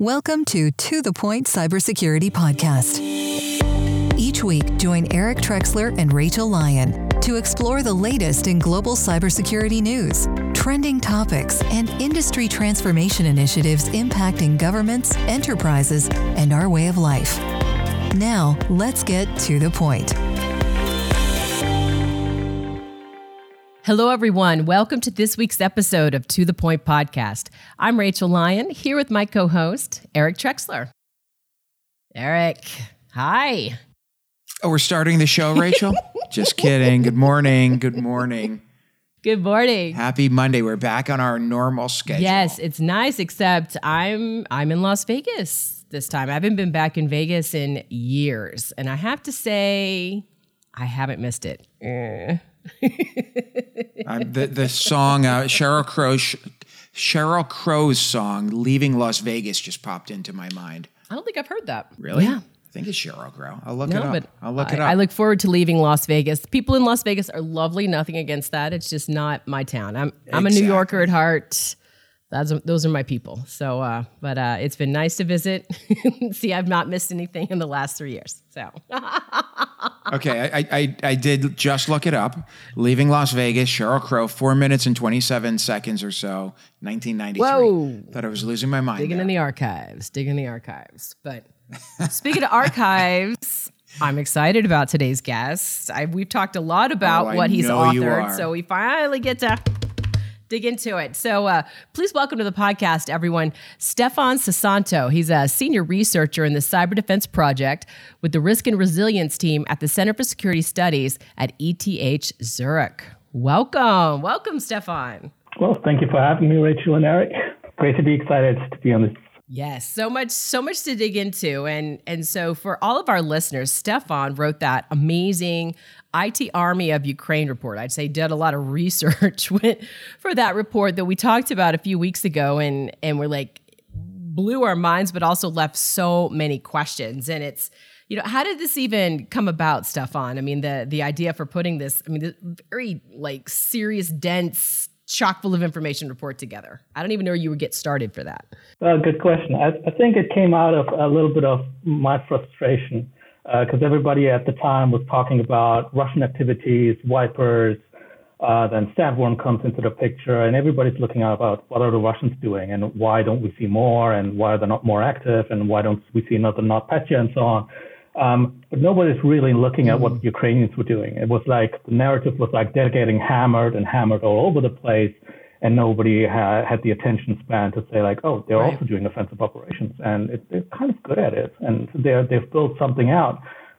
Welcome to To The Point Cybersecurity Podcast. Each week, join Eric Trexler and Rachel Lyon to explore the latest in global cybersecurity news, trending topics, and industry transformation initiatives impacting governments, enterprises, and our way of life. Now, let's get to the point. Hello, everyone. Welcome to this week's episode of To the Point podcast. I'm Rachel Lyon, here with my co host, Eric Trexler. Eric, hi. Oh, we're starting the show, Rachel? Just kidding. Good morning. Good morning. Good morning. Happy Monday. We're back on our normal schedule. Yes, it's nice, except I'm I'm in Las Vegas this time. I haven't been back in Vegas in years. And I have to say, I haven't missed it. Eh. Um, the the song uh, Sheryl Crow Sheryl Crow's song "Leaving Las Vegas" just popped into my mind. I don't think I've heard that. Really? Yeah. I think it's Sheryl Crow. I'll look No, it up. but I'll look I, it up. I look forward to leaving Las Vegas. People in Las Vegas are lovely. Nothing against that. It's just not my town. I'm I'm a New Yorker at heart. That's those are my people. So, uh, but uh, it's been nice to visit. See, I've not missed anything in the last three years. So, okay, I, I I did just look it up. Leaving Las Vegas, Sheryl Crow, four minutes and twenty seven seconds or so, nineteen ninety three. Whoa. Thought I was losing my mind. digging there. in the archives, digging in the archives. But speaking of archives. I'm excited about today's guest. I, we've talked a lot about Oh, I what he's authored, so we finally get to dig into it. So uh, please welcome to the podcast, everyone, Stefan Soesanto. He's a senior researcher in the Cyber Defense Project with the Risk and Resilience team at the Center for Security Studies at ETH Zurich. Welcome. Welcome, Stefan. Well, thank you for having me, Rachel and Eric. Great to be excited to be on this. Yes, so much, so much to dig into, and and so for all of our listeners, Stefan wrote that amazing IT Army of Ukraine report. I'd say did a lot of research for that report that we talked about a few weeks ago, and and we're like blew our minds, but also left so many questions. And it's you know how did this even come about, Stefan? I mean the the idea for putting this, I mean, the very like serious, dense, chock full of information report together. I don't even know where you would get started for that. Well, good question. I, I think it came out of a little bit of my frustration because everybody at the time was talking about Russian activities, wipers. Uh, then Statworm comes into the picture, and everybody's looking about what are the Russians doing, and why don't we see more, and why are they not more active, and why don't we see another NotPetya, and so on. Um, but nobody's really looking at what the Ukrainians were doing. It was like the narrative was like they're getting hammered and hammered all over the place, and nobody ha- had the attention span to say like, oh, they're Right. also doing offensive operations, and it, they're kind of good at it, and they're they've built something out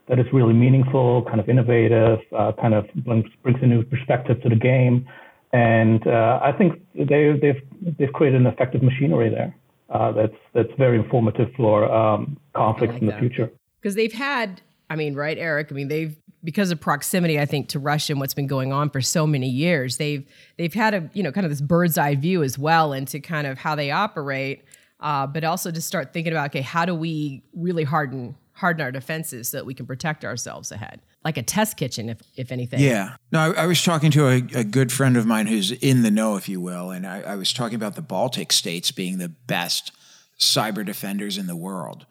that is really meaningful, kind of innovative, uh, kind of brings, brings a new perspective to the game, and uh, I think they they've they've created an effective machinery there. Uh, that's that's very informative for um, conflicts like in the that. future. Because they've had i mean right eric i mean they've because of proximity i think to russia and what's been going on for so many years they've they've had a you know kind of this bird's eye view as well into kind of how they operate uh, but also to start thinking about okay how do we really harden harden our defenses so that we can protect ourselves ahead like a test kitchen if if anything Yeah. No, I, I was talking to a, a good friend of mine who's in the know, if you will, and I, I was talking about the Baltic states being the best cyber defenders in the world.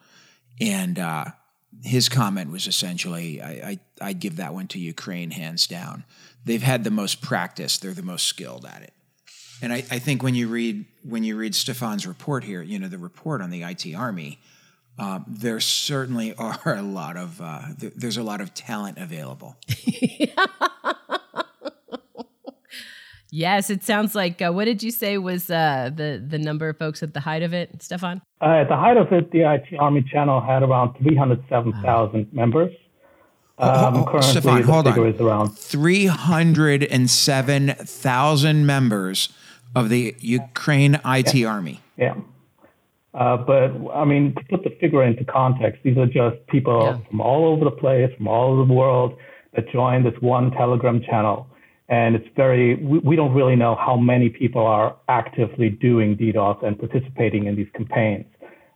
And uh, his comment was essentially, I, I, I'd give that one to Ukraine hands down. They've had the most practice; they're the most skilled at it. And I, I think when you read when you read Stefan's report here, you know the report on the IT Army, um, there certainly are a lot of uh, th- there's a lot of talent available. yes it sounds like uh, what did you say was uh, the the number of folks at the height of it stefan Uh, at the height of it, the IT Army channel had around 307,000 members. Um, oh, currently, Stefan, the hold figure on. is around 307,000 members of the Ukraine IT Army. Yeah. Uh, but I mean, to put the figure into context, these are just people Yeah. from all over the place, from all over the world that join this one Telegram channel. And it's very, we, we don't really know how many people are actively doing DDoS and participating in these campaigns.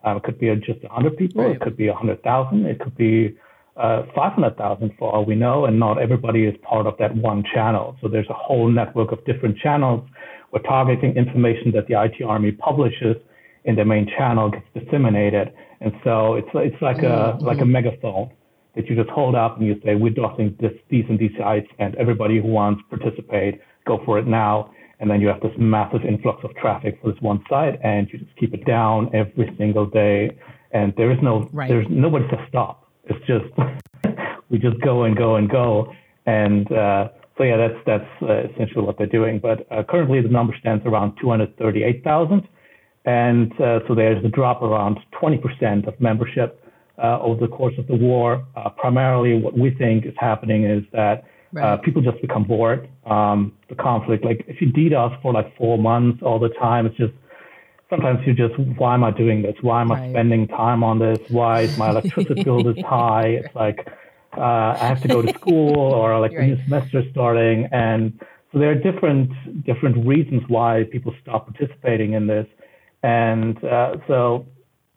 Um, it could be just 100 people, Right. it could be 100,000, it could be uh, 500,000 for all we know, and not everybody is part of that one channel. So there's a whole network of different channels. We're targeting information that the IT Army publishes in their main channel gets disseminated. And so it's it's like mm-hmm. a like a megaphone that you just hold up and you say, we're dosing this, these and these sites, and everybody who wants to participate, go for it now. And then you have this massive influx of traffic for this one site, and you just keep it down every single day. And there is no, right. there's nobody to stop. It's just we just go and go and go. And uh, so yeah, that's that's uh, essentially what they're doing. But uh, currently the number stands around 238,000, and uh, so there's a drop around 20% of membership uh, over the course of the war. Uh, primarily, what we think is happening is that right. people just become bored. Um, the conflict, like if you DDoS for like four months all the time, it's just sometimes you just, why am I doing this? Why am I spending time on this? Why is my electricity bill this high? It's like uh, I have to go to school or like right. the new semester starting, and so there are different different reasons why people stop participating in this, and uh, so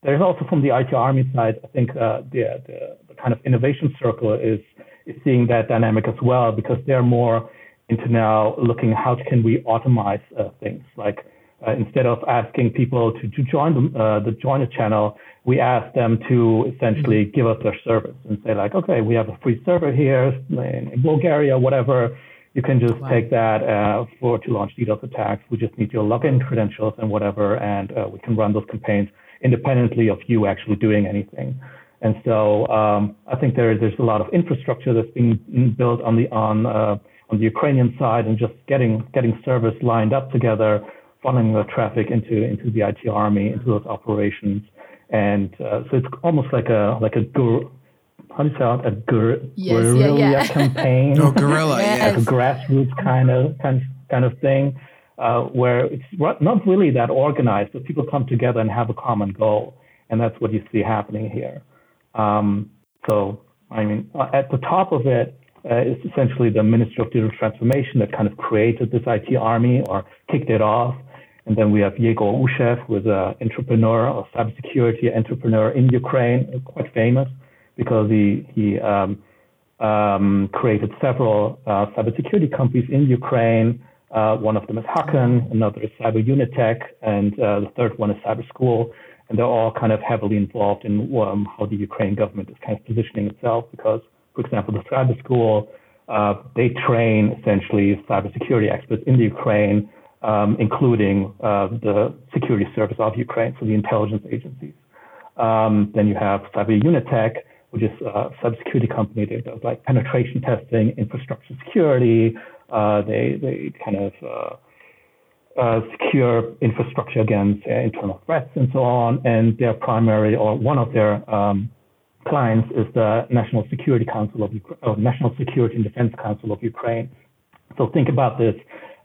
there's also from the IT Army side, I think uh, the, the, the kind of innovation circle is is seeing that dynamic as well because they're more into now looking how can we automate uh, things like uh, instead of asking people to, to join the, uh, the join a channel, we ask them to essentially mm-hmm. give us their service and say like, okay, we have a free server here in Bulgaria, whatever. You can just wow. take that uh, for to launch DDoS attacks. We just need your login credentials and whatever, and uh, we can run those campaigns independently of you actually doing anything. And so um, I think there, there's a lot of infrastructure that's being built on the on uh, on the Ukrainian side, and just getting getting service lined up together funneling the traffic into into the IT army, into those operations, and uh, so it's almost like a like a gur- how do you say it? A gur- yes, guerrilla yeah, yeah. campaign. oh, guerrilla, yes. Like a grassroots kind of kind kind of thing, uh, where it's not really that organized, but people come together and have a common goal, and that's what you see happening here. Um, so, I mean, uh, at the top of it, uh, is essentially the Ministry of Digital Transformation that kind of created this IT army or kicked it off. And then we have Yegor Aushev, who is an entrepreneur or cybersecurity entrepreneur in Ukraine, quite famous because he, he um, um, created several uh, cybersecurity companies in Ukraine. Uh, one of them is Hacken, another is Cyber Unit Tech, and uh, the third one is Cyber School. And they're all kind of heavily involved in um, how the Ukraine government is kind of positioning itself because, for example, the Cyber School, uh, they train essentially cybersecurity experts in the Ukraine um, including uh, the security service of Ukraine, so the intelligence agencies. Um, then you have Cyber Unit Tech, which is a cybersecurity company that does like penetration testing, infrastructure security. Uh, they they kind of uh, uh, secure infrastructure against uh, internal threats and so on. And their primary or one of their um, clients is the National Security Council of Ukraine, National Security and Defense Council of Ukraine. So think about this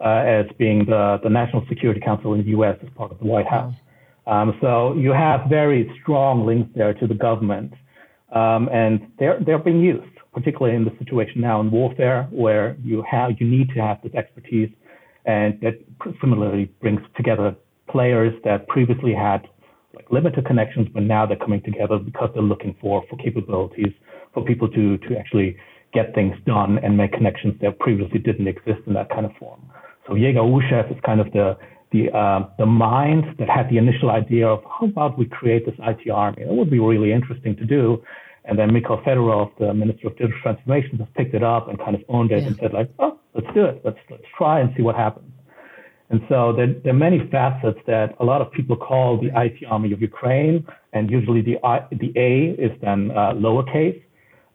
uh, as being the, the National Security Council in the U.S. as part of the White House. Um, so you have very strong links there to the government, um, and they're they're being used, particularly in the situation now in warfare, where you have you need to have this expertise, and that similarly brings together players that previously had like limited connections, but now they're coming together because they're looking for for capabilities for people to to actually get things done and make connections that previously didn't exist in that kind of form. So Yegor Aushev is kind of the the uh, the mind that had the initial idea of how about we create this IT army? It would be really interesting to do. And then Mikhail Fedorov, the Minister of Digital Transformation, just picked it up and kind of owned it yeah. and said like, oh, let's do it. Let's let's try and see what happens. And so there, there, are many facets that a lot of people call the IT army of Ukraine, and usually the I, the A is then uh, lowercase,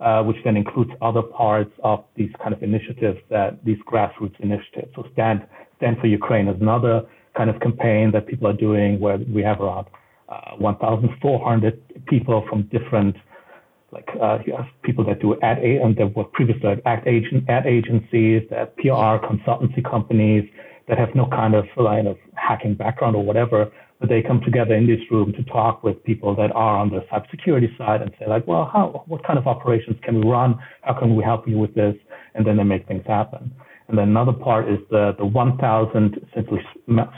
uh, which then includes other parts of these kind of initiatives that these grassroots initiatives. So Stand, Stand for Ukraine is another kind of campaign that people are doing where we have around uh, 1,400 people from different, like uh, you have people that do ad and that were previously ad, agent, ad agencies, that PR consultancy companies that have no kind of line of hacking background or whatever, but they come together in this room to talk with people that are on the cybersecurity side and say like, well, how, what kind of operations can we run? How can we help you with this? And then they make things happen. And then another part is the, the 1,000 essentially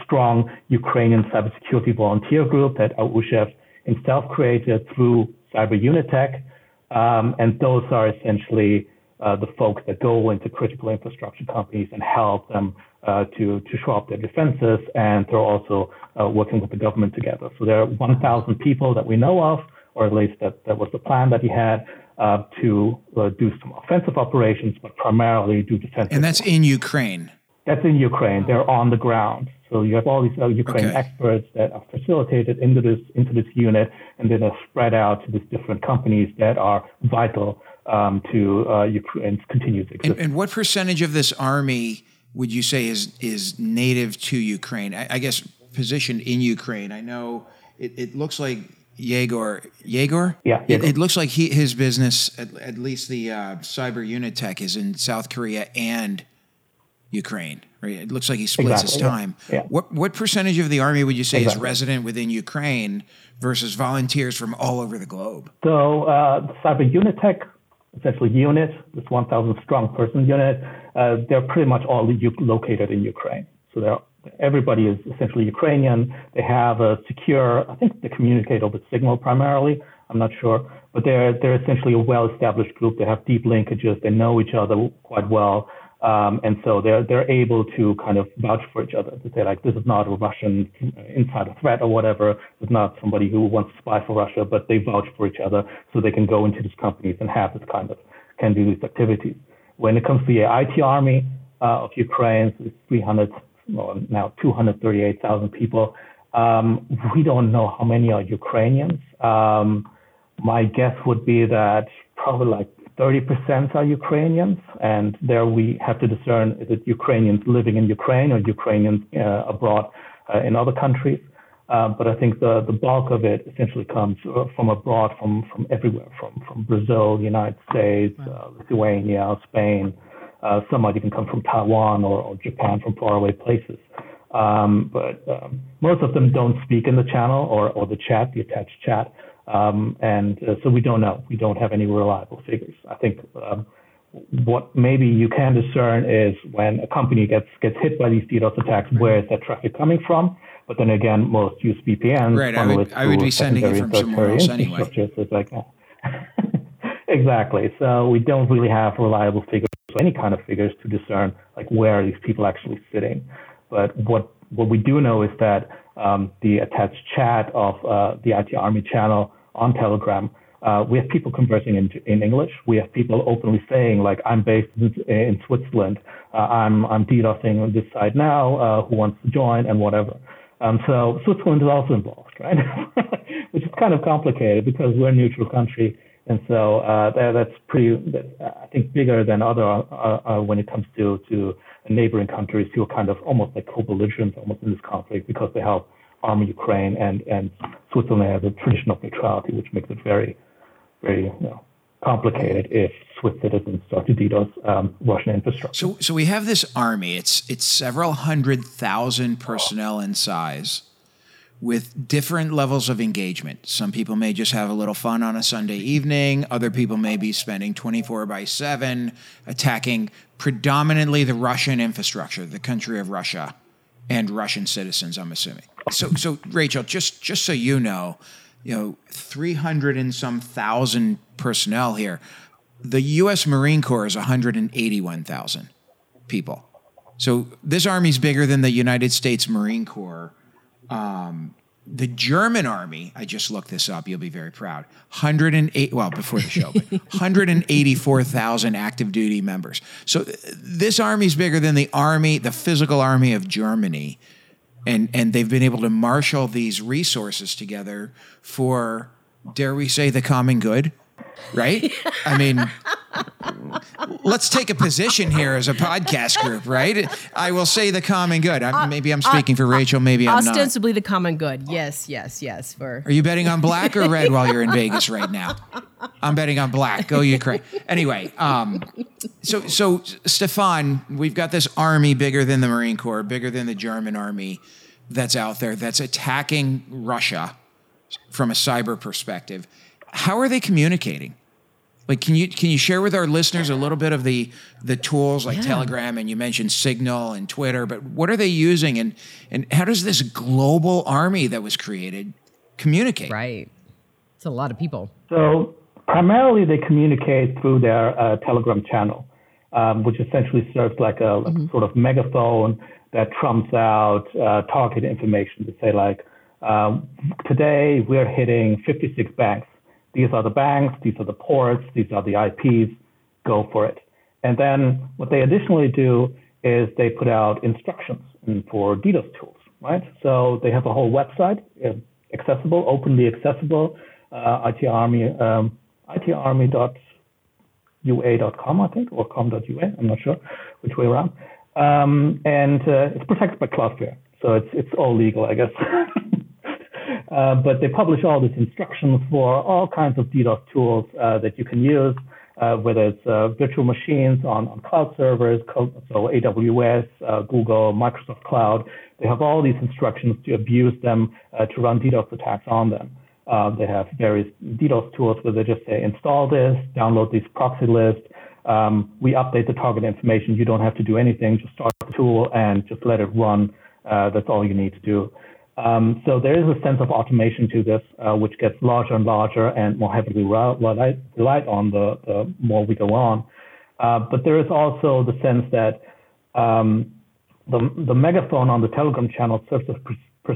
strong Ukrainian cybersecurity volunteer group that Aushev himself created through Cyber Unit Tech. Um, and those are essentially uh, the folks that go into critical infrastructure companies and help them uh, to to show up their defenses, and they're also uh, working with the government together. So there are 1,000 people that we know of, or at least that, that was the plan that he had uh, to uh, do some offensive operations, but primarily do defensive. And that's in Ukraine. That's in Ukraine. They're on the ground. So you have all these uh, Ukraine okay. experts that are facilitated into this into this unit, and then are spread out to these different companies that are vital um, to uh, Ukraine's continued existence. And, and, what percentage of this army would you say is is native to Ukraine? I, I guess positioned in Ukraine. I know it, it looks like Yegor. Yegor? Yeah. It, it, looks like he, his business, at, at least the uh, cyber unit tech, is in South Korea and Ukraine. Right? It looks like he splits exactly, his time. Yeah. What what percentage of the army would you say exactly. is resident within Ukraine versus volunteers from all over the globe? So uh, cyber unit tech, essentially unit, this 1,000 strong person unit, uh, they're pretty much all located in Ukraine. So they're everybody is essentially Ukrainian. They have a secure, I think they communicate over Signal primarily. I'm not sure, but they're they're essentially a well-established group. They have deep linkages. They know each other quite well, um, and so they're they're able to kind of vouch for each other to say like this is not a Russian insider threat or whatever. It's not somebody who wants to spy for Russia, but they vouch for each other so they can go into these companies and have this kind of can do these activities. When it comes to the IT army uh, of Ukraine, it's 300 well, now 238,000 people. Um, we don't know how many are Ukrainians. Um, my guess would be that probably like 30% are Ukrainians, and there we have to discern is it Ukrainians living in Ukraine or Ukrainians uh, abroad uh, in other countries. Uh, but I think the, the bulk of it essentially comes uh, from abroad, from, from everywhere, from, from Brazil, the United States, uh, Lithuania, Spain, uh, some might even come from Taiwan or, or Japan from faraway places. Um, but um, most of them don't speak in the channel or, or the chat, the attached chat. Um, and uh, so we don't know. We don't have any reliable figures. I think um, what maybe you can discern is when a company gets gets hit by these DDoS attacks, where is that traffic coming from? But then again, most use VPNs. Right. I would, I would be sending it from somewhere else anyway. It's like, exactly. So we don't really have reliable figures any kind of figures to discern like where are these people actually sitting. But what what we do know is that um, the attached chat of uh, the IT Army channel on Telegram, uh, we have people conversing in, in English. We have people openly saying like, "I'm based in, Switzerland. Uh, I'm I'm DDoSing on this side now. Uh, who wants to join and whatever." Um, so Switzerland is also involved, right? Which is kind of complicated because we're a neutral country and so uh, that, that's pretty, I think, bigger than other uh, when it comes to to neighboring countries who are kind of almost like co-belligerents almost in this conflict because they help arm Ukraine and and Switzerland has a tradition of neutrality, which makes it very, very you know, complicated if Swiss citizens start to DDoS um, Russian infrastructure. So, so we have this army. It's it's several hundred thousand personnel in size with different levels of engagement. Some people may just have a little fun on a Sunday evening. Other people may be spending 24 by 7 attacking predominantly the Russian infrastructure, the country of Russia, and Russian citizens, I'm assuming. So, so Rachel, just, just so you know, you know, 300 and some thousand personnel here. The U.S. Marine Corps is 181,000 people. So this army's bigger than the United States Marine Corps um, the German army, I just looked this up, you'll be very proud. 108, well, before the show, but 184,000 active duty members. So this army is bigger than the army, the physical army of Germany. And, and they've been able to marshal these resources together for, dare we say, the common good, right? I mean, let's take a position here as a podcast group, right? I will say the common good. I, uh, maybe I'm speaking for Rachel. Maybe I'm not. Ostensibly the common good. Yes, yes, yes. For are you betting on black or red while you're in Vegas right now? I'm betting on black. Go Ukraine. Anyway, um, so so Stefan, we've got this army bigger than the Marine Corps, bigger than the German army that's out there that's attacking Russia from a cyber perspective. How are they communicating? Like, can you can you share with our listeners a little bit of the the tools like yeah. Telegram and you mentioned Signal and Twitter, but what are they using and and how does this global army that was created communicate? Right, it's a lot of people. So primarily they communicate through their uh, Telegram channel, um, which essentially serves like a, mm-hmm. sort of megaphone that trumps out uh, target information to say like, um, today we're hitting 56 banks. These are the banks, these are the ports, these are the IPs, go for it. And then what they additionally do is they put out instructions for DDoS tools, right? So they have a whole website, uh, accessible, openly accessible, uh, IT Army, um, itarmy.ua.com, I think, or com.ua, I'm not sure which way around. Um, and uh, it's protected by Cloudflare, so it's it's all legal, I guess. uh, but they publish all these instructions for all kinds of DDoS tools uh, that you can use, uh, whether it's uh, virtual machines on, on cloud servers, so AWS, Google, Microsoft Cloud. They have all these instructions to abuse them to run DDoS attacks on them. they have various DDoS tools where they just say install this, download these proxy lists, um, we update the target information. You don't have to do anything. Just start the tool and just let it run. Uh, that's all you need to do. Um, so there is a sense of automation to this, uh, which gets larger and larger and more heavily relied, on the, the, more we go on. Uh, but there is also the sense that um, the, the megaphone on the Telegram channel serves a,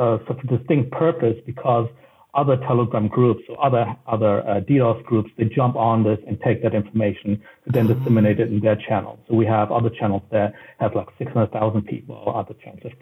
uh, a distinct purpose because other Telegram groups or other other uh, DDoS groups, they jump on this and take that information to then disseminate it in their channels. So we have other channels that have like 600,000 people, other channels have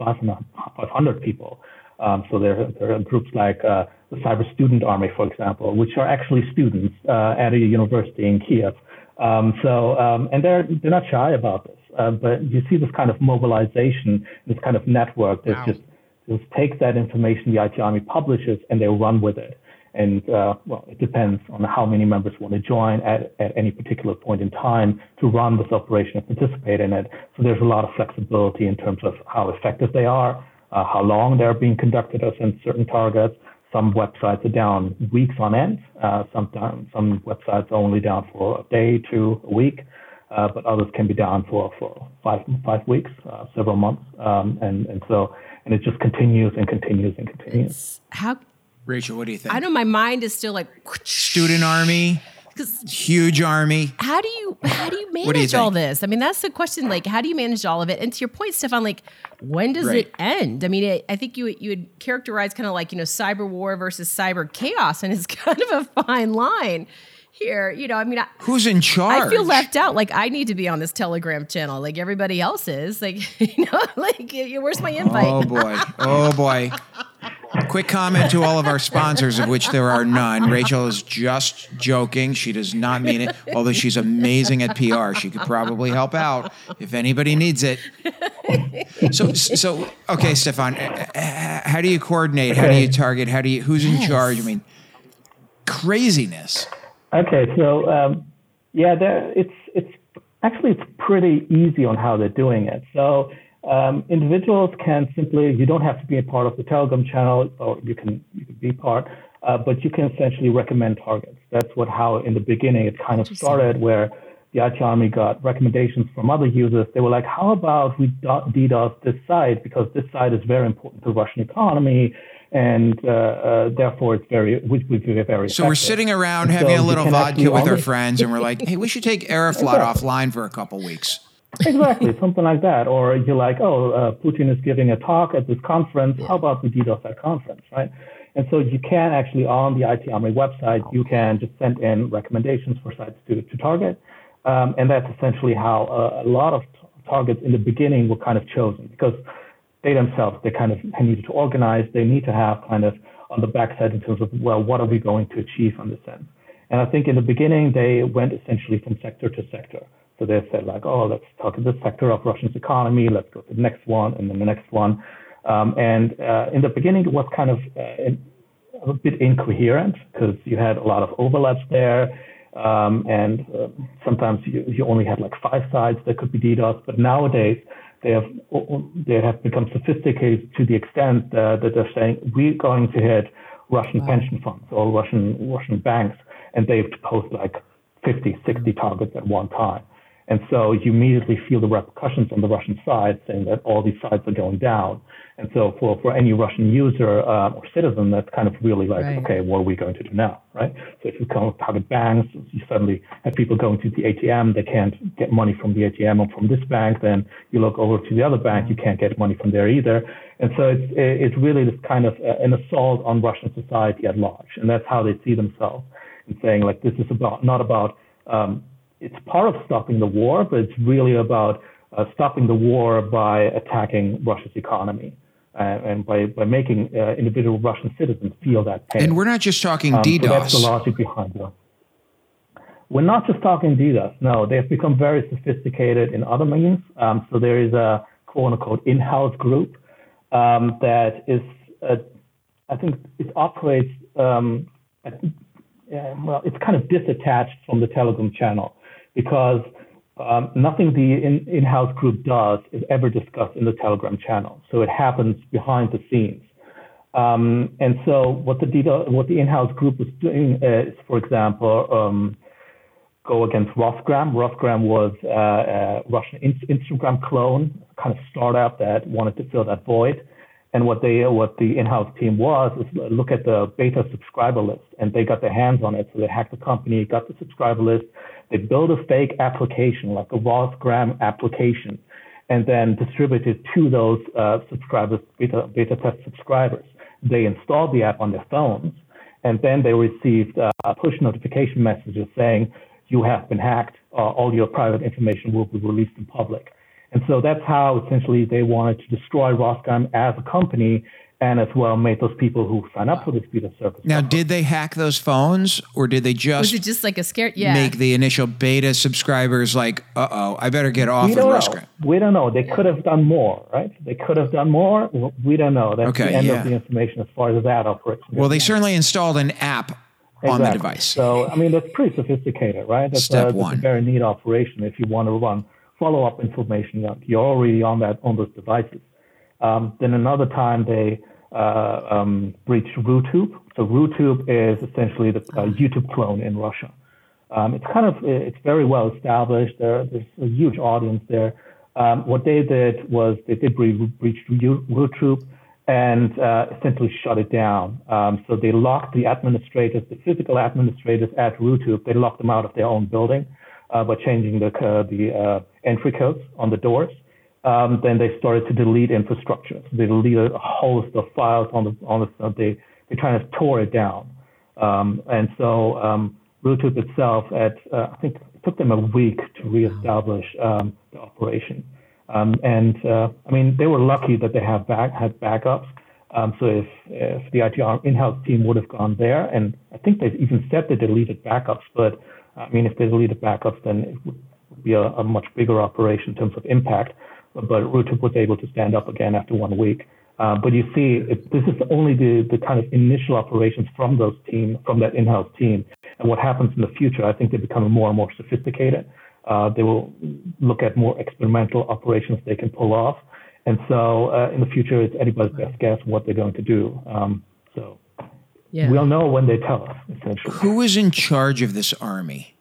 500 people. Um, so there, there are groups like uh, the Cyber Student Army, for example, which are actually students uh, at a university in Kiev. Um, so um, and they're they're not shy about this, uh, but you see this kind of mobilization, this kind of network that's wow. just just take that information the IT Army publishes and they run with it. And uh, well, it depends on how many members want to join at, at any particular point in time to run this operation and participate in it. So there's a lot of flexibility in terms of how effective they are, uh, how long they're being conducted against certain targets. Some websites are down weeks on end. Uh, sometimes some websites are only down for a day to a week, uh, but others can be down for, for five five weeks, uh, several months. Um, and and so and it just continues and continues and continues. It's, how, Rachel? What do you think? I know my mind is still like student army. Huge army. How do you how do you manage do you all this? I mean, that's the question. Like, how do you manage all of it? And to your point, Stefan, like, when does right. it end? I mean, it, I think you you would characterize kind of like you know cyber war versus cyber chaos, and it's kind of a fine line here. You know, I mean, I, who's in charge? I feel left out. Like I need to be on this Telegram channel, like everybody else is. Like, you know, like where's my oh, invite? Oh boy, oh boy. Quick comment to all of our sponsors, of which there are none. Rachel is just joking. She does not mean it, although she's amazing at PR. She could probably help out if anybody needs it. So, so okay, Stefan, how do you coordinate? How do you target? How do you? Who's in charge? I mean, craziness. Okay, so um, yeah, it's it's actually it's pretty easy on how they're doing it. So um, individuals can simply you don't have to be a part of the Telegram channel, or you can you can be part, uh, but you can essentially recommend targets. That's what how in the beginning it kind of started, where the IT Army got recommendations from other users. They were like, how about we DDoS this site because this site is very important to the Russian economy and uh, uh, therefore it's very we, we very so effective. we're sitting around having so a little vodka with our friends and we're like hey we should take aeroflot exactly. offline for a couple weeks. Exactly something like that. Or you're like oh uh, putin is giving a talk at this conference. How about we DDoS that conference right? And so you can actually on the IT Army website you can just send in recommendations for sites to, to target. Um, and that's essentially how uh, a lot of t- targets in the beginning were kind of chosen because they themselves, they kind of need to organize. They need to have kind of on the backside in terms of, well, what are we going to achieve on this end? And I think in the beginning, they went essentially from sector to sector. So they said like, oh, let's talk to this sector of Russia's economy. Let's go to the next one and then the next one. Um, and uh, in the beginning, it was kind of uh, a bit incoherent because you had a lot of overlaps there. Um, and uh, sometimes you, you only had like five sides that could be DDoS. But nowadays, they have they have become sophisticated to the extent uh, that they're saying we're going to hit Russian wow. pension funds or Russian Russian banks, and they've post like 50, 60 targets at one time. And so you immediately feel the repercussions on the Russian side, saying that all these sites are going down. And so for, for any Russian user uh, or citizen, that's kind of really like, right. okay, what are we going to do now, right? So if you come target banks, you suddenly have people going to the ATM, they can't get money from the ATM or from this bank. Then you look over to the other bank, you can't get money from there either. And so it's, it's really this kind of uh, an assault on Russian society at large. And that's how they see themselves and saying like, this is about, not about, um, it's part of stopping the war, but it's really about uh, stopping the war by attacking Russia's economy uh, and by, by making uh, individual Russian citizens feel that pain. And we're not just talking um, DDoS. So that's the logic behind it. We're not just talking DDoS. No, they've become very sophisticated in other means. Um, so there is a quote unquote in-house group um, that is, uh, I think, it operates. Um, at, well, it's kind of disattached from the Telegram channel because um, nothing the in, in-house group does is ever discussed in the Telegram channel. So it happens behind the scenes. Um, and so what the what the in-house group was doing is, for example, um, go against Rosgram. Rosgram was uh, a Russian Instagram clone, kind of startup that wanted to fill that void. And what they what the in-house team was is look at the beta subscriber list, and they got their hands on it. So they hacked the company, got the subscriber list, they built a fake application, like a Rosgram application, and then distributed to those uh, subscribers, beta, beta test subscribers. They installed the app on their phones, and then they received uh, push notification messages saying, you have been hacked, uh, all your private information will be released in public. And so that's how essentially they wanted to destroy Rosgram as a company and as well made those people who sign up for this beta service. Now, did they hack those phones, or did they just was it just like a scare? Yeah, make the initial beta subscribers like, uh oh, I better get off we of Rosgram. We don't know. They could have done more, right? They could have done more. We don't know. That's okay, the end yeah. of the information as far as that operation. Well, they certainly installed an app exactly. on the device. So, I mean, that's pretty sophisticated, right? That's Step a, one. That's a very neat operation if you want to run follow up information. You're already on that on those devices. Um, then another time they uh, um, Rutube. So Rutube is essentially the uh, YouTube clone in Russia. Um, it's kind of it's very well established. There, there's a huge audience there. Um, what they did was they did reach Rutube and uh, essentially shut it down. Um, so they locked the administrators, the physical administrators at Rutube. They locked them out of their own building uh, by changing the uh, the uh, entry codes on the doors um, then they started to delete infrastructure. So they deleted a host of files on the on the they they kind of tore it down. Um, and so um, Rutube itself, at uh, I think it took them a week to reestablish um, the operation. Um, and uh, I mean, they were lucky that they have back had backups. Um, so if, if the ITR in-house team would have gone there, and I think they even said they deleted backups, but I mean, if there's a deleted backups, then it would be a, a much bigger operation in terms of impact but Rutube was able to stand up again after one week. Uh, but you see, it, this is only the, the kind of initial operations from those team, from that in-house team. And what happens in the future, I think they become more and more sophisticated. Uh, they will look at more experimental operations they can pull off. And so uh, in the future, it's anybody's best guess what they're going to do. Um, so yeah. we'll know when they tell us, essentially. Who is in charge of this army?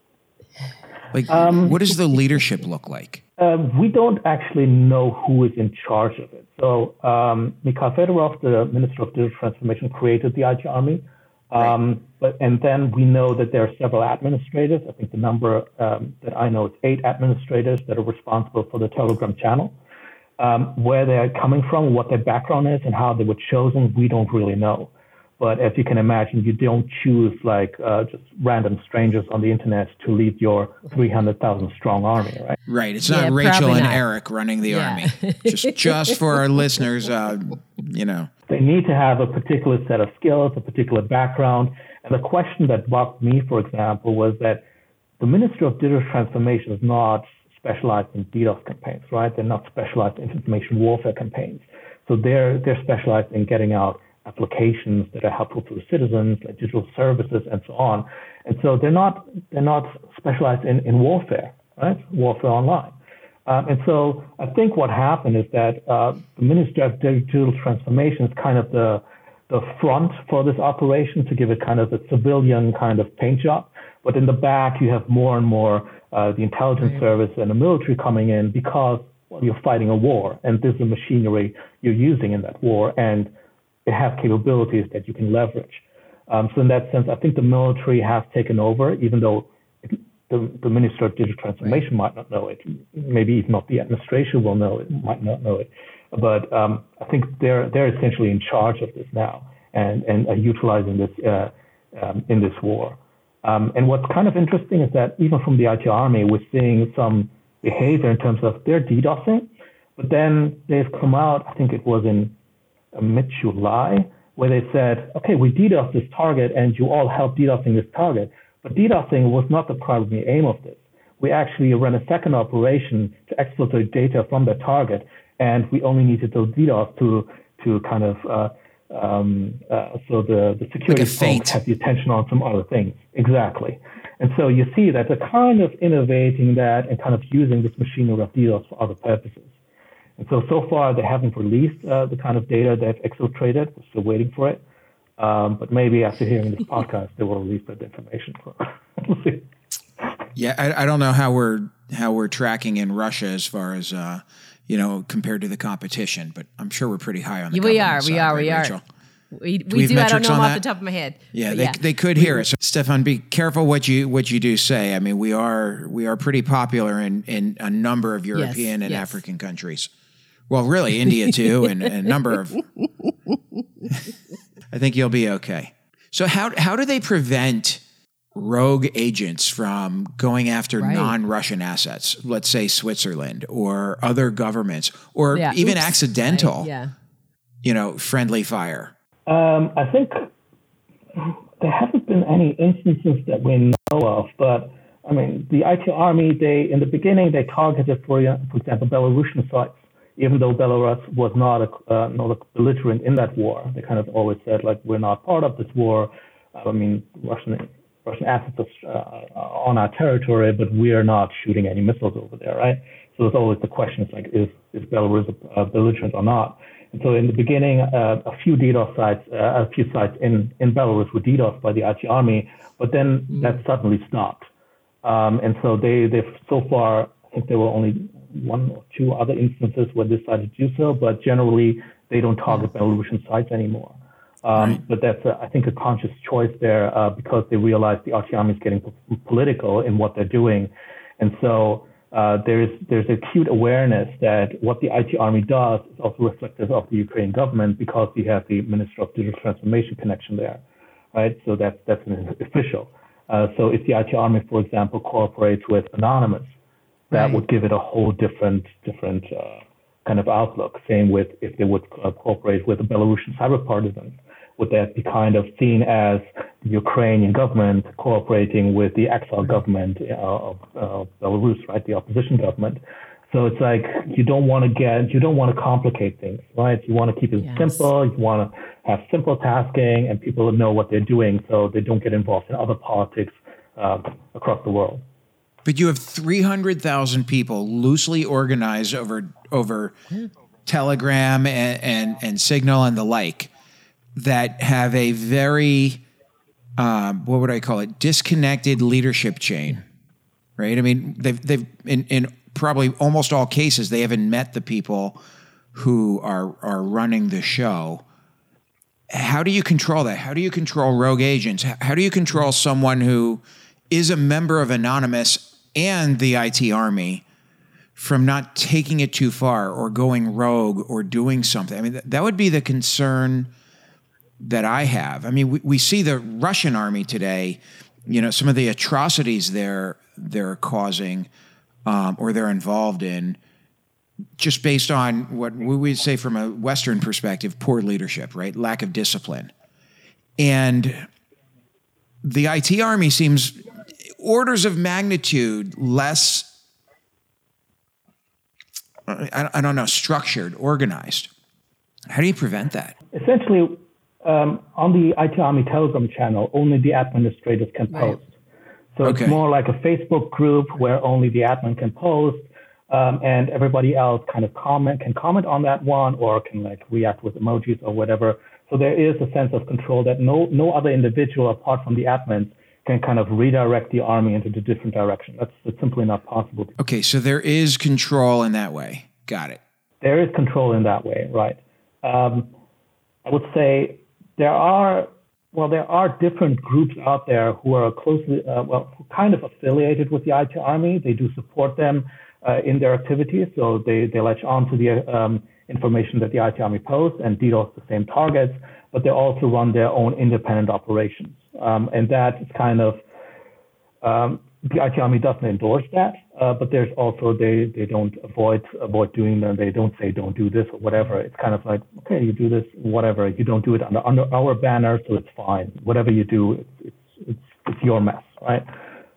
Like, um, what does the leadership look like? Uh, we don't actually know who is in charge of it. So um, Mikhail Fedorov, the Minister of Digital Transformation, created the IT Army. Um, right. But and then we know that there are several administrators. I think the number um, that I know is eight administrators that are responsible for the Telegram channel. Um, where they are coming from, what their background is, and how they were chosen, we don't really know. But as you can imagine, you don't choose like uh, just random strangers on the internet to lead your 300,000 strong army, right? Right. It's not yeah, Rachel and not. Eric running the yeah. army. just, just for our listeners, uh, you know. They need to have a particular set of skills, a particular background. And the question that bugged me, for example, was that the Ministry of Digital Transformation is not specialized in DDoS campaigns, right? They're not specialized in information warfare campaigns. So they're they're specialized in getting out applications that are helpful to citizens, like digital services and so on. And so they're not they're not specialized in, in warfare, right? Warfare online. Um, and so I think what happened is that uh, the Ministry of Digital Transformation is kind of the the front for this operation to give it kind of a civilian kind of paint job. But in the back, you have more and more uh, the intelligence right. service and the military coming in because well, you're fighting a war, and this is the machinery you're using in that war, and it has capabilities that you can leverage. Um, so in that sense, I think the military has taken over, even though the, the Minister of Digital Transformation might not know it. Maybe even not the administration will know it, might not know it. But um, I think they're they're essentially in charge of this now and and utilizing this uh, um, in this war. Um, and what's kind of interesting is that even from the IT Army, we're seeing some behavior in terms of their DDoSing, but then they've come out. I think it was in mid July where they said, okay, we DDoS this target and you all help DDoSing this target. But DDoSing was not the primary aim of this. We actually ran a second operation to exploit data from the target, and we only needed those DDoS to to kind of uh, um, uh, so the the security like had the attention on some other things exactly. And so you see that they're kind of innovating that and kind of using this machinery of DDoS for other purposes. And so, so far, they haven't released uh, the kind of data they've exfiltrated. We're still waiting for it. Um, but maybe after hearing this podcast, they will release that information. we'll see. Yeah, I, I, don't know how we're how we're tracking in Russia as far as uh, you know compared to the competition, but I'm sure we're pretty high on the. We are, side, we are, right, we Rachel? are. We, we do. I don't know them off the top of my head. Yeah, they, yeah. they could hear it. So, Stefan, be careful what you what you do say. I mean, we are we are pretty popular in in a number of European yes, and yes. African countries. Well, really, India too, and, and a number of. I think you'll be okay. So how how do they prevent rogue agents from going after right. non-Russian assets? Let's say Switzerland or other governments, or yeah. even Oops. accidental, right. yeah. you know, friendly fire. Um, I think there haven't been any instances that we know of, but I mean, the IT army, they in the beginning they targeted, for for example, Belarusian sites even though Belarus was not a, uh, not a belligerent in that war, they kind of always said like we're not part of this war. I mean, Russian Russian assets are uh, on our territory, but we are not shooting any missiles over there, right? So there's always the question: like, is is Belarus a, belligerent or not? And so in the beginning, uh, a few DDoS sites, uh, a few sites in in Belarus were DDoS by the IT army, but then mm-hmm. that suddenly stopped. Um, and so they they've so far, I think there were only one or two other instances where they decided to do so, but generally they don't target Belarusian sites anymore. Um, right. But that's, a, I think, a conscious choice there uh, because they realize the army is getting p- political in what they're doing, and so uh, there's there's acute awareness that what the IT army does is also reflective of the Ukrainian government because you have the Minister of Digital Transformation connection there, right? So that's that's an official. Uh, so if the IT army, for example, cooperates with Anonymous, that right. would give it a whole different different uh, kind of outlook. Same with if they would uh, cooperate with the Belarusian cyber partisans, would that be kind of seen as the Ukrainian government cooperating with the exile government uh, of uh, Belarus, right, the opposition government? So it's like you don't want to get, you don't want to complicate things, right? You want to keep it yes. simple. You want to have simple tasking, and people know what they're doing, so they don't get involved in other politics uh, across the world. But you have 300,000 people loosely organized over over Telegram and, and, and Signal and the like that have a very um, what would I call it disconnected leadership chain, right? I mean, they've they've in, in probably almost all cases they haven't met the people who are are running the show. How do you control that? How do you control rogue agents? How do you control someone who is a member of Anonymous and the IT Army from not taking it too far or going rogue or doing something. I mean, that, would be the concern that I have. I mean, we, we see the Russian army today, you know, some of the atrocities they're they're causing um, or they're involved in, just based on what we would say from a Western perspective, poor leadership, right? Lack of discipline, and the IT army seems orders of magnitude less I, I don't know structured organized how do you prevent that essentially um, on the IT Army Telegram channel, only the administrators can post. Right. So okay. it's more like a Facebook group where only the admin can post, um, and everybody else kind of comment can comment on that one or can like react with emojis or whatever. So there is a sense of control that no no other individual apart from the admins can kind of redirect the army into a different direction. That's, that's simply not possible. Okay, so there is control in that way. Got it. There is control in that way, right? Um, I would say there are well, there are different groups out there who are closely, uh, well, kind of affiliated with the IT Army. They do support them uh, in their activities, so they, they latch on to the um, information that the IT Army posts and DDoS the same targets, but they also run their own independent operations. Um, and that is kind of um, the Army doesn't endorse that, uh, but there's also they they don't avoid avoid doing them. They don't say don't do this or whatever. It's kind of like okay, you do this, whatever. You don't do it under under our banner, so it's fine. Whatever you do, it's it's it's, it's your mess, right?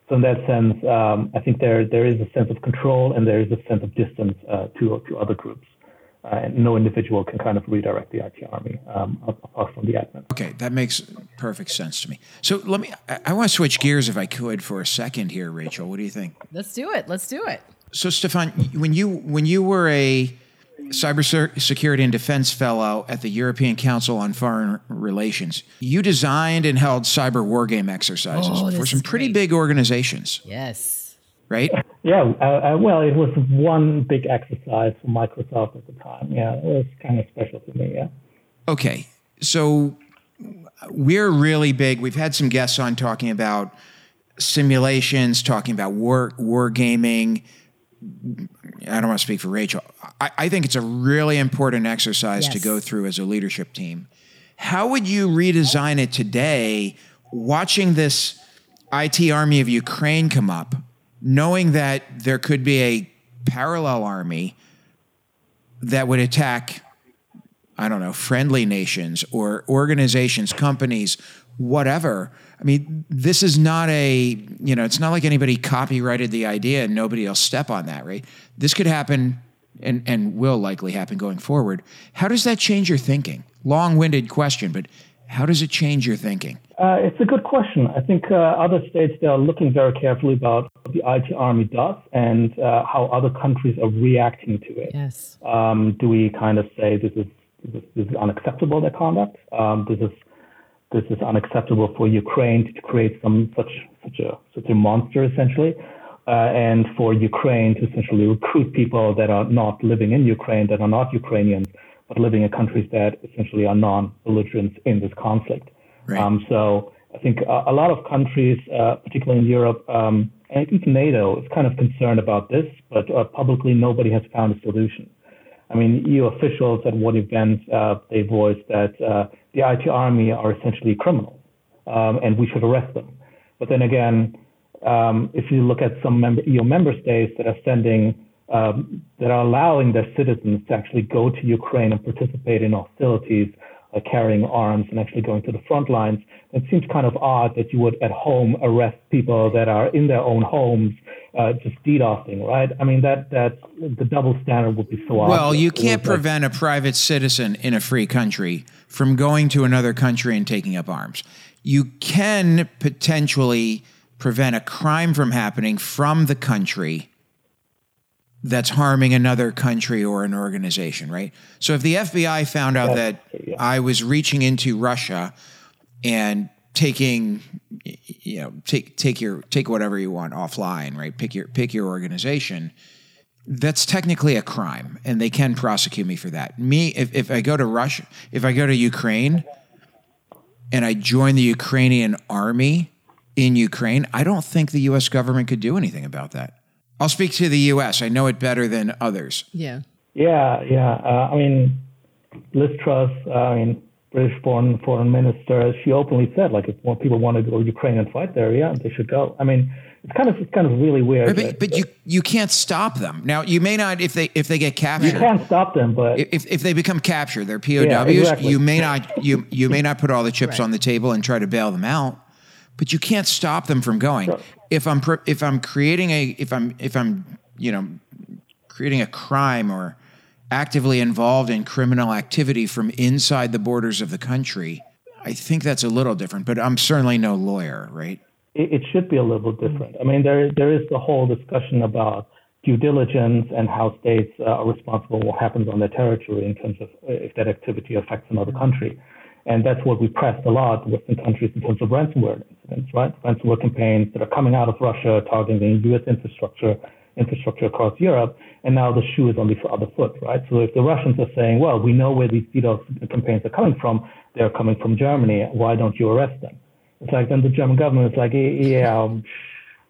So in that sense, um, I think there there is a sense of control and there is a sense of distance uh, to to other groups uh, and no individual can kind of redirect the IT army um, apart from the admin. Okay, that makes perfect sense to me. So let me. I, I want to switch gears if I could for a second here, Rachel. What do you think? Let's do it. Let's do it. So Stefan, when you when you were a cybersecurity and defense fellow at the European Council on Foreign Relations, you designed and held cyber wargame exercises Oh, for some pretty great. big organizations, Yes. Right? Yeah, uh, uh, well, it was one big exercise for Microsoft at the time. Yeah, it was kind of special to me. Yeah. Okay, so we're really big. We've had some guests on talking about simulations, talking about war war gaming. I don't want to speak for Rachel. I, I think it's a really important exercise to go through as a leadership team. How would you redesign it today, watching this IT army of Ukraine come up, knowing that there could be a parallel army that would attack I don't know, friendly nations or organizations, companies, whatever. I mean, this is not a, you know, it's not like anybody copyrighted the idea and nobody will step on that, right? This could happen and, and will likely happen going forward. How does that change your thinking? Long winded question, but how does it change your thinking? Uh, it's a good question. I think uh, other states they are looking very carefully about what the IT army does and uh, how other countries are reacting to it. Yes. Um, do we kind of say this is this, this is unacceptable their conduct? Um, this is this is unacceptable for Ukraine to create some such such a such a monster essentially, uh, and for Ukraine to essentially recruit people that are not living in Ukraine, that are not Ukrainians, but living in countries that essentially are non-belligerents in this conflict. Right. Um, so I think a, a lot of countries, uh, particularly in Europe, um, and even NATO, is kind of concerned about this, but uh, publicly nobody has found a solution. I mean, EU officials at one event uh, they voiced that uh, the IT army are essentially criminals, um, and we should arrest them. But then again, um, if you look at some member, EU member states that are sending, um, that are allowing their citizens to actually go to Ukraine and participate in hostilities, uh, carrying arms and actually going to the front lines, it seems kind of odd that you would at home arrest people that are in their own homes uh, just DDoSing, right? I mean, that that the double standard would be so obvious. Well, you can't like- prevent a private citizen in a free country from going to another country and taking up arms. You can potentially prevent a crime from happening from the country that's harming another country or an organization, right? So if the FBI found out that. I was reaching into Russia and taking you know take take your take whatever you want offline, right? Pick your pick your organization that's technically a crime and they can prosecute me for that. Me, if, if I go to Russia, if I go to Ukraine and I join the Ukrainian army in Ukraine, I don't think the US government could do anything about that. I'll speak to the US. I know it better than others. Yeah. Yeah, yeah. Uh, I mean, Liz Truss, uh, I mean, British foreign foreign minister, she openly said like if more people want to go to Ukraine and fight there, yeah, they should go. I mean, it's kind of it's kind of really weird. But, that- but you you can't stop them. Now you may not if they if they get captured. you can't stop them, but if, if they become captured, they're POWs. exactly. You may not you you may not put all the chips on the table and try to bail them out, but you can't stop them from going. If I'm if I'm creating a if I'm if I'm you know creating a crime or actively involved in criminal activity from inside the borders of the country, I think that's a little different. But I'm certainly no lawyer, right? it, it should be a little different. I mean, there there is the whole discussion about due diligence and how states uh, are responsible for what happens on their territory in terms of if that activity affects another country. And that's what we pressed a lot, Western countries, in terms of ransomware incidents, right? Ransomware campaigns that are coming out of Russia, targeting the U.S. infrastructure, infrastructure across Europe, and now the shoe is on the other foot, right? So if the Russians are saying, well, we know where these DDoS campaigns are coming from, they're coming from Germany, why don't you arrest them? It's like then the German government is like, yeah, um,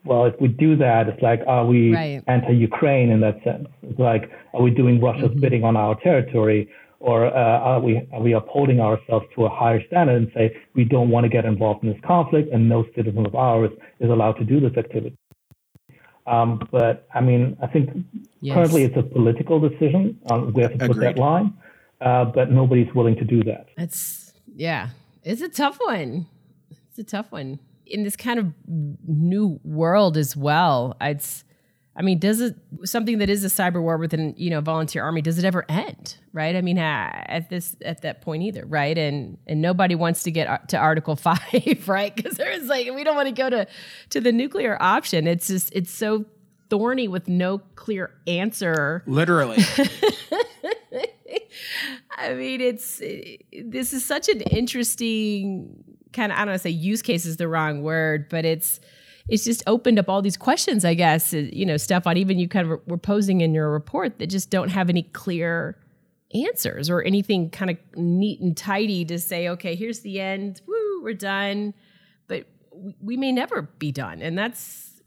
well, if we do that, it's like, are we right. anti-Ukraine in that sense? It's like, are we doing Russia's mm-hmm. bidding on our territory? Or uh, are, we, are we upholding ourselves to a higher standard and say we don't want to get involved in this conflict and no citizen of ours is allowed to do this activity? Um, but I mean, I think yes. currently it's a political decision. Um, we have to put that line, uh, but nobody's willing to do that. It's yeah, it's a tough one. It's a tough one in this kind of new world as well. It's I mean, does it something that is a cyber war within you know volunteer army? Does it ever end? Right? I mean, at this at that point either, right? And and nobody wants to get uh, to Article Five, right? Because there's like we don't want to go to to the nuclear option. It's just it's so thorny with no clear answer. Literally. I mean, it's eh, this is such an interesting kind of I don't want to say use case is the wrong word, but it's it's just opened up all these questions, I guess, uh, you know, Stefan, even you kind of were posing in your report that just don't have any clear answers or anything kind of neat and tidy to say, okay, here's the end, woo, we're done. But we, we may never be done. And that's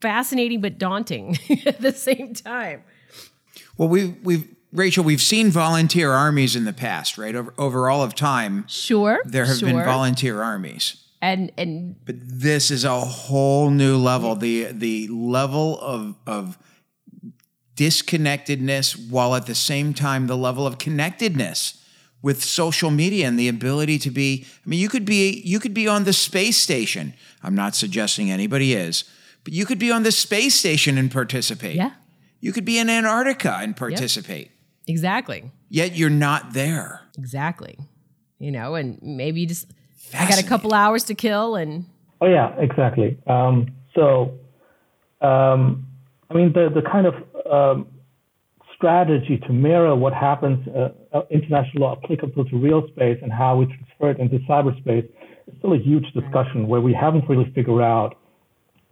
fascinating but daunting at the same time. Well, we, we've, Rachel, we've seen volunteer armies in the past, right? Over, over all of time. Sure. There have sure. been volunteer armies and and but this is a whole new level. The the level of of disconnectedness while at the same time the level of connectedness with social media and the ability to be i mean you could be you could be on the space station. I'm not suggesting anybody is but you could be on the space station and participate. Yeah. You could be in antarctica and participate. Yep. exactly. Yet you're not there. Exactly. You know and maybe you just I got a couple hours to kill and. Oh yeah, exactly. Um, so, um, I mean, the the kind of um, strategy to mirror what happens uh, uh, international law applicable to real space and how we transfer it into cyberspace is still a huge discussion where we haven't really figured out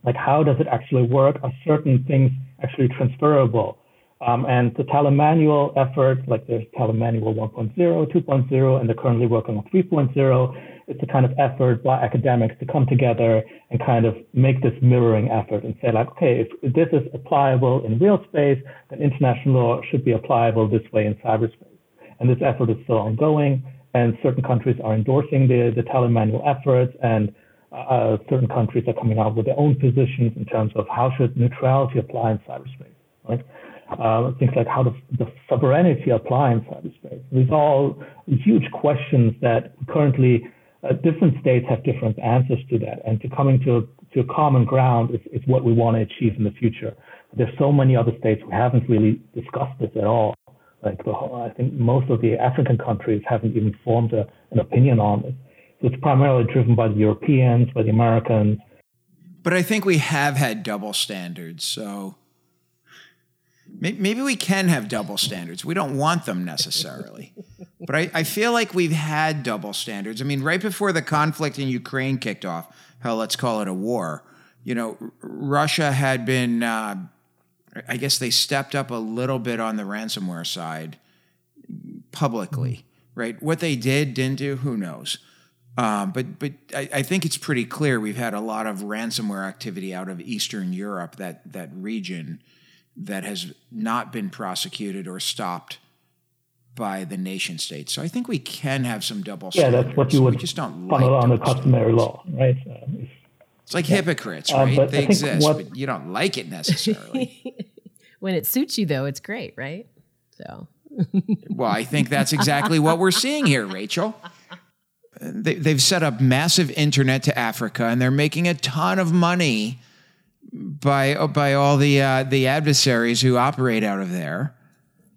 like how does it actually work? Are certain things actually transferable? Um, and the Tallinn-Manual effort, like there's Tallinn-Manual 1.0, 2.0, and they're currently working on 3.0 it's a kind of effort by academics to come together and kind of make this mirroring effort and say like, okay, if this is applicable in real space, then international law should be applicable this way in cyberspace. And this effort is still ongoing, and certain countries are endorsing the, the Tallinn-Manual efforts, and uh, certain countries are coming out with their own positions in terms of how should neutrality apply in cyberspace, right? Uh, things like how does the sovereignty apply in cyberspace? These are all huge questions that currently uh, different states have different answers to that. And to coming to a, to a common ground is, is what we want to achieve in the future. There's so many other states who haven't really discussed this at all. Like the whole, I think most of the African countries haven't even formed a, an opinion on this. So it's primarily driven by the Europeans, by the Americans. But I think we have had double standards. So Maybe we can have double standards. We don't want them necessarily. but I, I, feel like we've had double standards. I mean, right before the conflict in Ukraine kicked off, hell, let's call it a war, you know, Russia had been, uh, I guess they stepped up a little bit on the ransomware side publicly, right? What they did, didn't do, who knows? Um, but but I, I, think it's pretty clear we've had a lot of ransomware activity out of Eastern Europe, that that region that has not been prosecuted or stopped by the nation state. So I think we can have some double yeah, standards. Yeah, that's what you would we just don't funnel like on the customary law, right? Uh, it's like yeah. hypocrites, uh, right? Uh, they exist, what, but you don't like it necessarily. when it suits you, though, it's great, right? So. well, I think that's exactly what we're seeing here, Rachel. They, they've set up massive internet to Africa, and they're making a ton of money by by all the uh, the adversaries who operate out of there.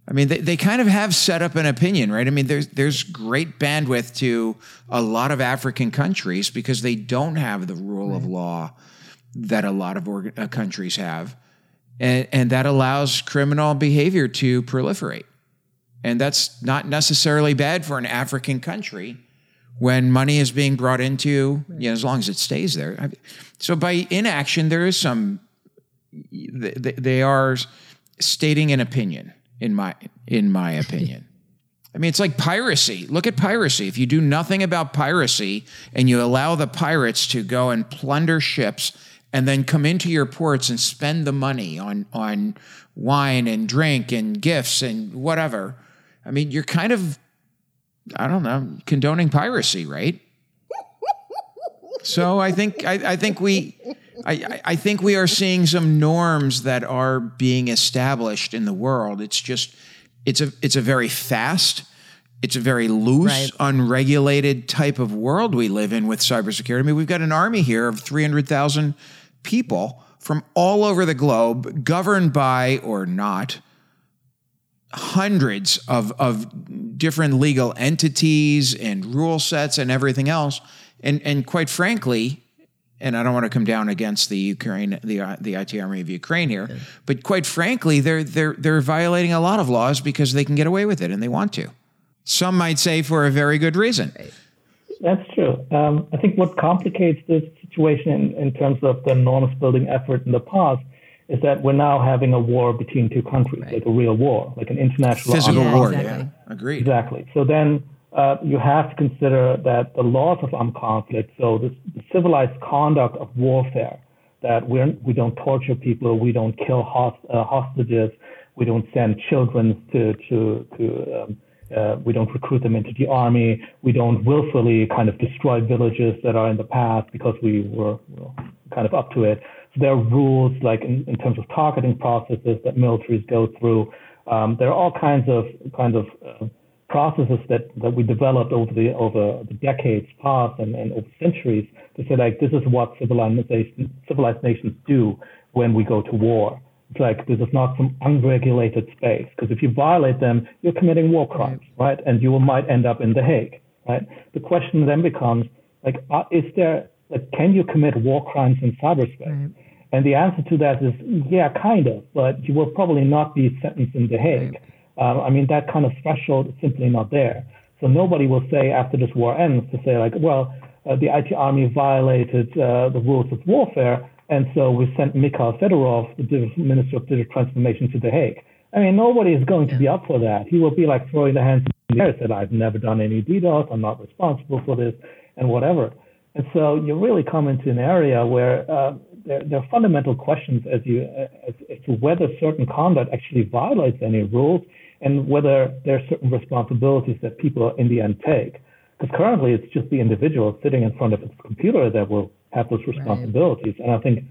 I mean, they, they kind of have set up an opinion, right? I mean, there's there's great bandwidth to a lot of African countries because they don't have the rule right. of law that a lot of orga- uh, countries have, and and that allows criminal behavior to proliferate, and that's not necessarily bad for an African country when money is being brought into, you know, as long as it stays there. So by inaction, there is some. They, they are stating an opinion in my in my opinion. I mean, it's like piracy. Look at piracy. If you do nothing about piracy and you allow the pirates to go and plunder ships and then come into your ports and spend the money on on wine and drink and gifts and whatever, I mean, you're kind of I don't know, condoning piracy, right? So I think I, I think we I, I- think we are seeing some norms that are being established in the world. It's just it's a it's a very fast, it's a very loose, Right. unregulated type of world we live in with cybersecurity. I mean, we've got an army here of three hundred thousand people from all over the globe, governed by or not hundreds of, of different legal entities and rule sets and everything else. And, and quite frankly, and I don't want to come down against the Ukraine, the, uh, the IT army of Ukraine here, but quite frankly, they're, they're, they're violating a lot of laws because they can get away with it and they want to. Some might say for a very good reason. That's true. Um, I think what complicates this situation in, in terms of the enormous building effort in the past is that we're now having a war between two countries, like a real war, like an international Physical armed Yeah, war, exactly. yeah, agreed. Exactly. So then uh, you have to consider that the laws of armed conflict, so this, the civilized conduct of warfare, that we're, we don't torture people, we don't kill host, uh, hostages, we don't send children to, to, to um, uh, we don't recruit them into the army, we don't willfully kind of destroy villages that are in the past because we were well, kind of up to it. There are rules like in, in terms of targeting processes that militaries go through. Um, there are all kinds of kind of uh, processes that, that we developed over the over the decades past and, and over centuries to say like this is what civilized civilized nations do when we go to war. It's like this is not some unregulated space because if you violate them, you're committing war crimes, right? And you might end up in The Hague, right? The question then becomes like, uh, is there like, can you commit war crimes in cyberspace? And the answer to that is yeah, kind of, but you will probably not be sentenced in The Hague. Um, I mean, that kind of threshold is simply not there. So nobody will say after this war ends to say like, well, uh, the IT army violated uh, the rules of warfare, and so we sent Mikhail Fedorov, the Minister of Digital Transformation, to The Hague. I mean, nobody is going to be up for that. He will be like throwing the hands in the air, and said, I've never done any DDoS, I'm not responsible for this, and whatever. And so you really come into an area where uh, there, there are fundamental questions as, you, as, as to whether certain conduct actually violates any rules and whether there are certain responsibilities that people in the end take. Because currently it's just the individual sitting in front of his computer that will have those responsibilities. And I think,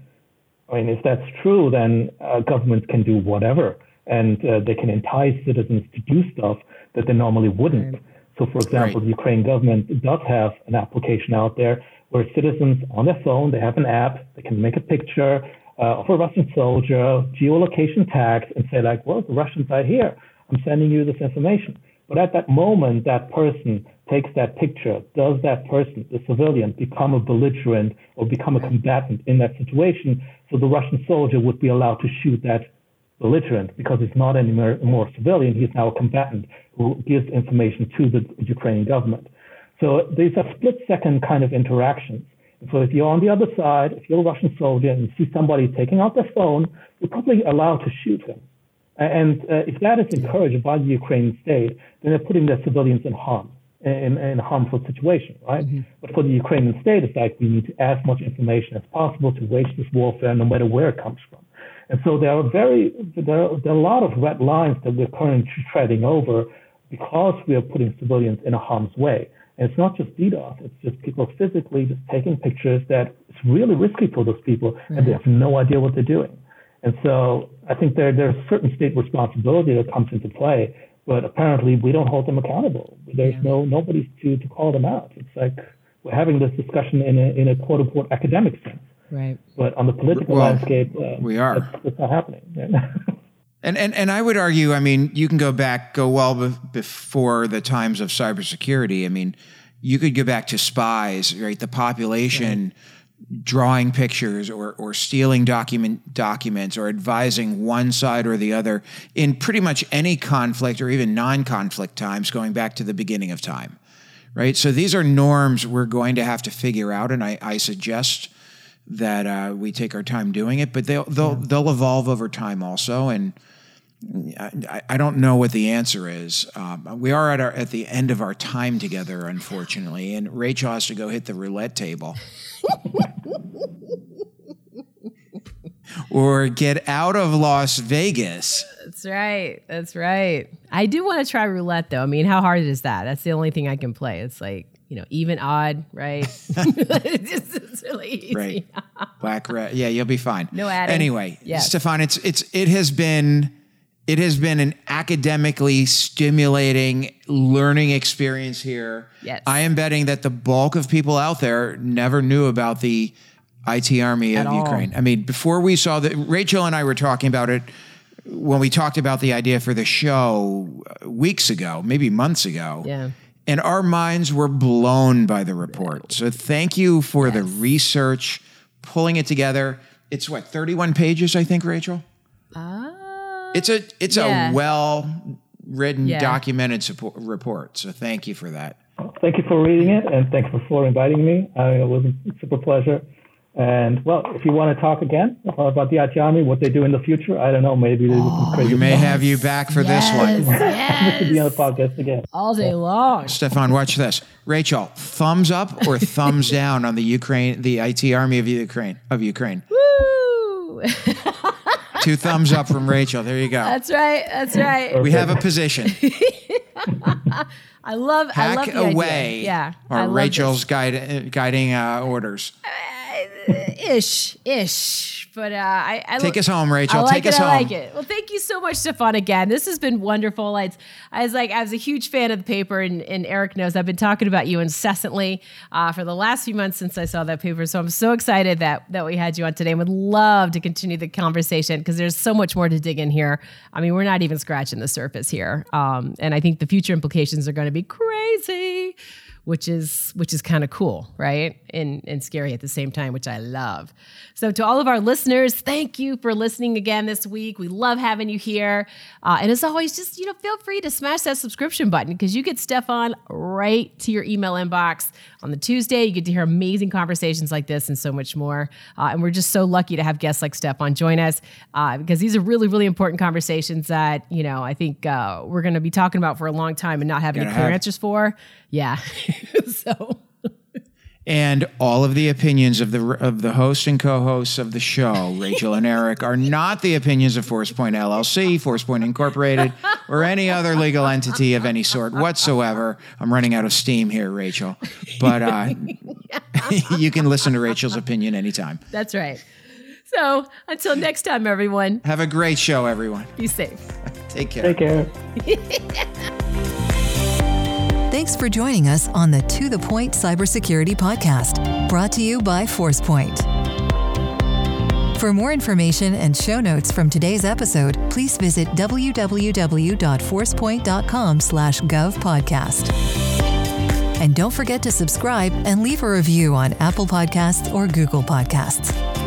I mean, if that's true, then uh, governments can do whatever and uh, they can entice citizens to do stuff that they normally wouldn't. So, for example, Right. the Ukraine government does have an application out there where citizens on their phone, they have an app, they can make a picture uh, of a Russian soldier, geolocation tags, and say like, well, the Russians are here. I'm sending you this information. But at that moment, that person takes that picture. Does that person, the civilian, become a belligerent or become a combatant in that situation? So the Russian soldier would be allowed to shoot that belligerent because he's not anymore more civilian. He's now a combatant who gives information to the Ukrainian government. So these are split second kind of interactions. So if you're on the other side, if you're a Russian soldier and you see somebody taking out their phone, you're probably allowed to shoot him. And uh, if that is encouraged by the Ukrainian state, then they're putting their civilians in harm, in, in a harmful situation, right? But for the Ukrainian state, it's like we need as much information as possible to wage this warfare, no matter where it comes from. And so there are very there are, there are a lot of red lines that we're currently treading over because we are putting civilians in a harm's way. And it's not just DDoS; it's just people physically just taking pictures that it's really risky for those people, and they have no idea what they're doing. And so I think there there's certain state responsibility that comes into play, but apparently we don't hold them accountable. There's no nobody to to call them out. It's like we're having this discussion in a in a quote unquote academic sense. Right. But on the political Well, landscape, uh, we are. That's, that's not happening. And, and and I would argue, I mean, you can go back, go well be- before the times of cybersecurity. I mean, you could go back to spies, right? The population drawing pictures or or stealing document documents or advising one side or the other in pretty much any conflict or even non-conflict times, going back to the beginning of time, right? So these are norms we're going to have to figure out, and I, I suggest that uh, we take our time doing it. But they'll they'll they'll evolve over time also, and I, I don't know what the answer is. Um, we are at our at the end of our time together, unfortunately, and Rachel has to go hit the roulette table. or get out of Las Vegas. That's right. That's right. I do want to try roulette though. I mean, how hard is that? That's the only thing I can play. It's like, you know, even odd, right? it's, it's really easy. Right. Black red. Yeah, you'll be fine. No adding. Anyway, yes. Stefan, it's it's it has been it has been an academically stimulating learning experience here. Yes. I am betting that the bulk of people out there never knew about the IT Army of Ukraine. I mean, before we saw that, Rachel and I were talking about it when we talked about the idea for the show weeks ago, maybe months ago. Yeah. And our minds were blown by the report. So thank you for yes. the research, pulling it together. It's what, 31 pages, I think, Rachel? Uh, it's a it's yeah. a well written, yeah. documented support, report. So thank you for that. Thank you for reading it, and thank you for inviting me. Uh, it was a super pleasure. And well, if you want to talk again about the IT Army, what they do in the future, I don't know. Maybe oh, we may have you back for yes, this one. Yes. to be on the podcast again all day long. Stefan, watch this. Rachel, thumbs up or thumbs down on the Ukraine, the IT Army of Ukraine of Ukraine. Woo! Two thumbs up from Rachel. There you go. That's right. That's right. We have a position. I love. Hack I love the away. Idea. Yeah. Or Rachel's guide, guiding uh, orders. Ish, ish. But uh, I, I take us home, Rachel. I like take it, us home. I like it. Well, thank you so much, Stefan. Again, this has been wonderful. I, I was like, I was a huge fan of the paper, and, and Eric knows I've been talking about you incessantly uh, for the last few months since I saw that paper. So I'm so excited that that we had you on today, and would love to continue the conversation because there's so much more to dig in here. I mean, we're not even scratching the surface here, um, and I think the future implications are going to be crazy which is which is kind of cool, right? And and scary at the same time, which I love. So to all of our listeners, thank you for listening again this week. We love having you here. Uh, and as always, just you know, feel free to smash that subscription button because you get Stefan right to your email inbox on the Tuesday. You get to hear amazing conversations like this and so much more. Uh, and we're just so lucky to have guests like Stefan join us uh, because these are really, really important conversations that, you know, I think uh, we're going to be talking about for a long time and not having clear have. answers for. Yeah. so and all of the opinions of the of the host and co-hosts of the show, Rachel and Eric, are not the opinions of ForcePoint LLC, ForcePoint Incorporated, or any other legal entity of any sort whatsoever. I'm running out of steam here, Rachel, but uh, you can listen to Rachel's opinion anytime. That's right. So until next time, everyone. Have a great show, everyone. Be safe. Take care. Take care. Thanks for joining us on the To The Point Cybersecurity Podcast, brought to you by ForcePoint. For more information and show notes from today's episode, please visit www.forcepoint.com slash govpodcast. And don't forget to subscribe and leave a review on Apple Podcasts or Google Podcasts.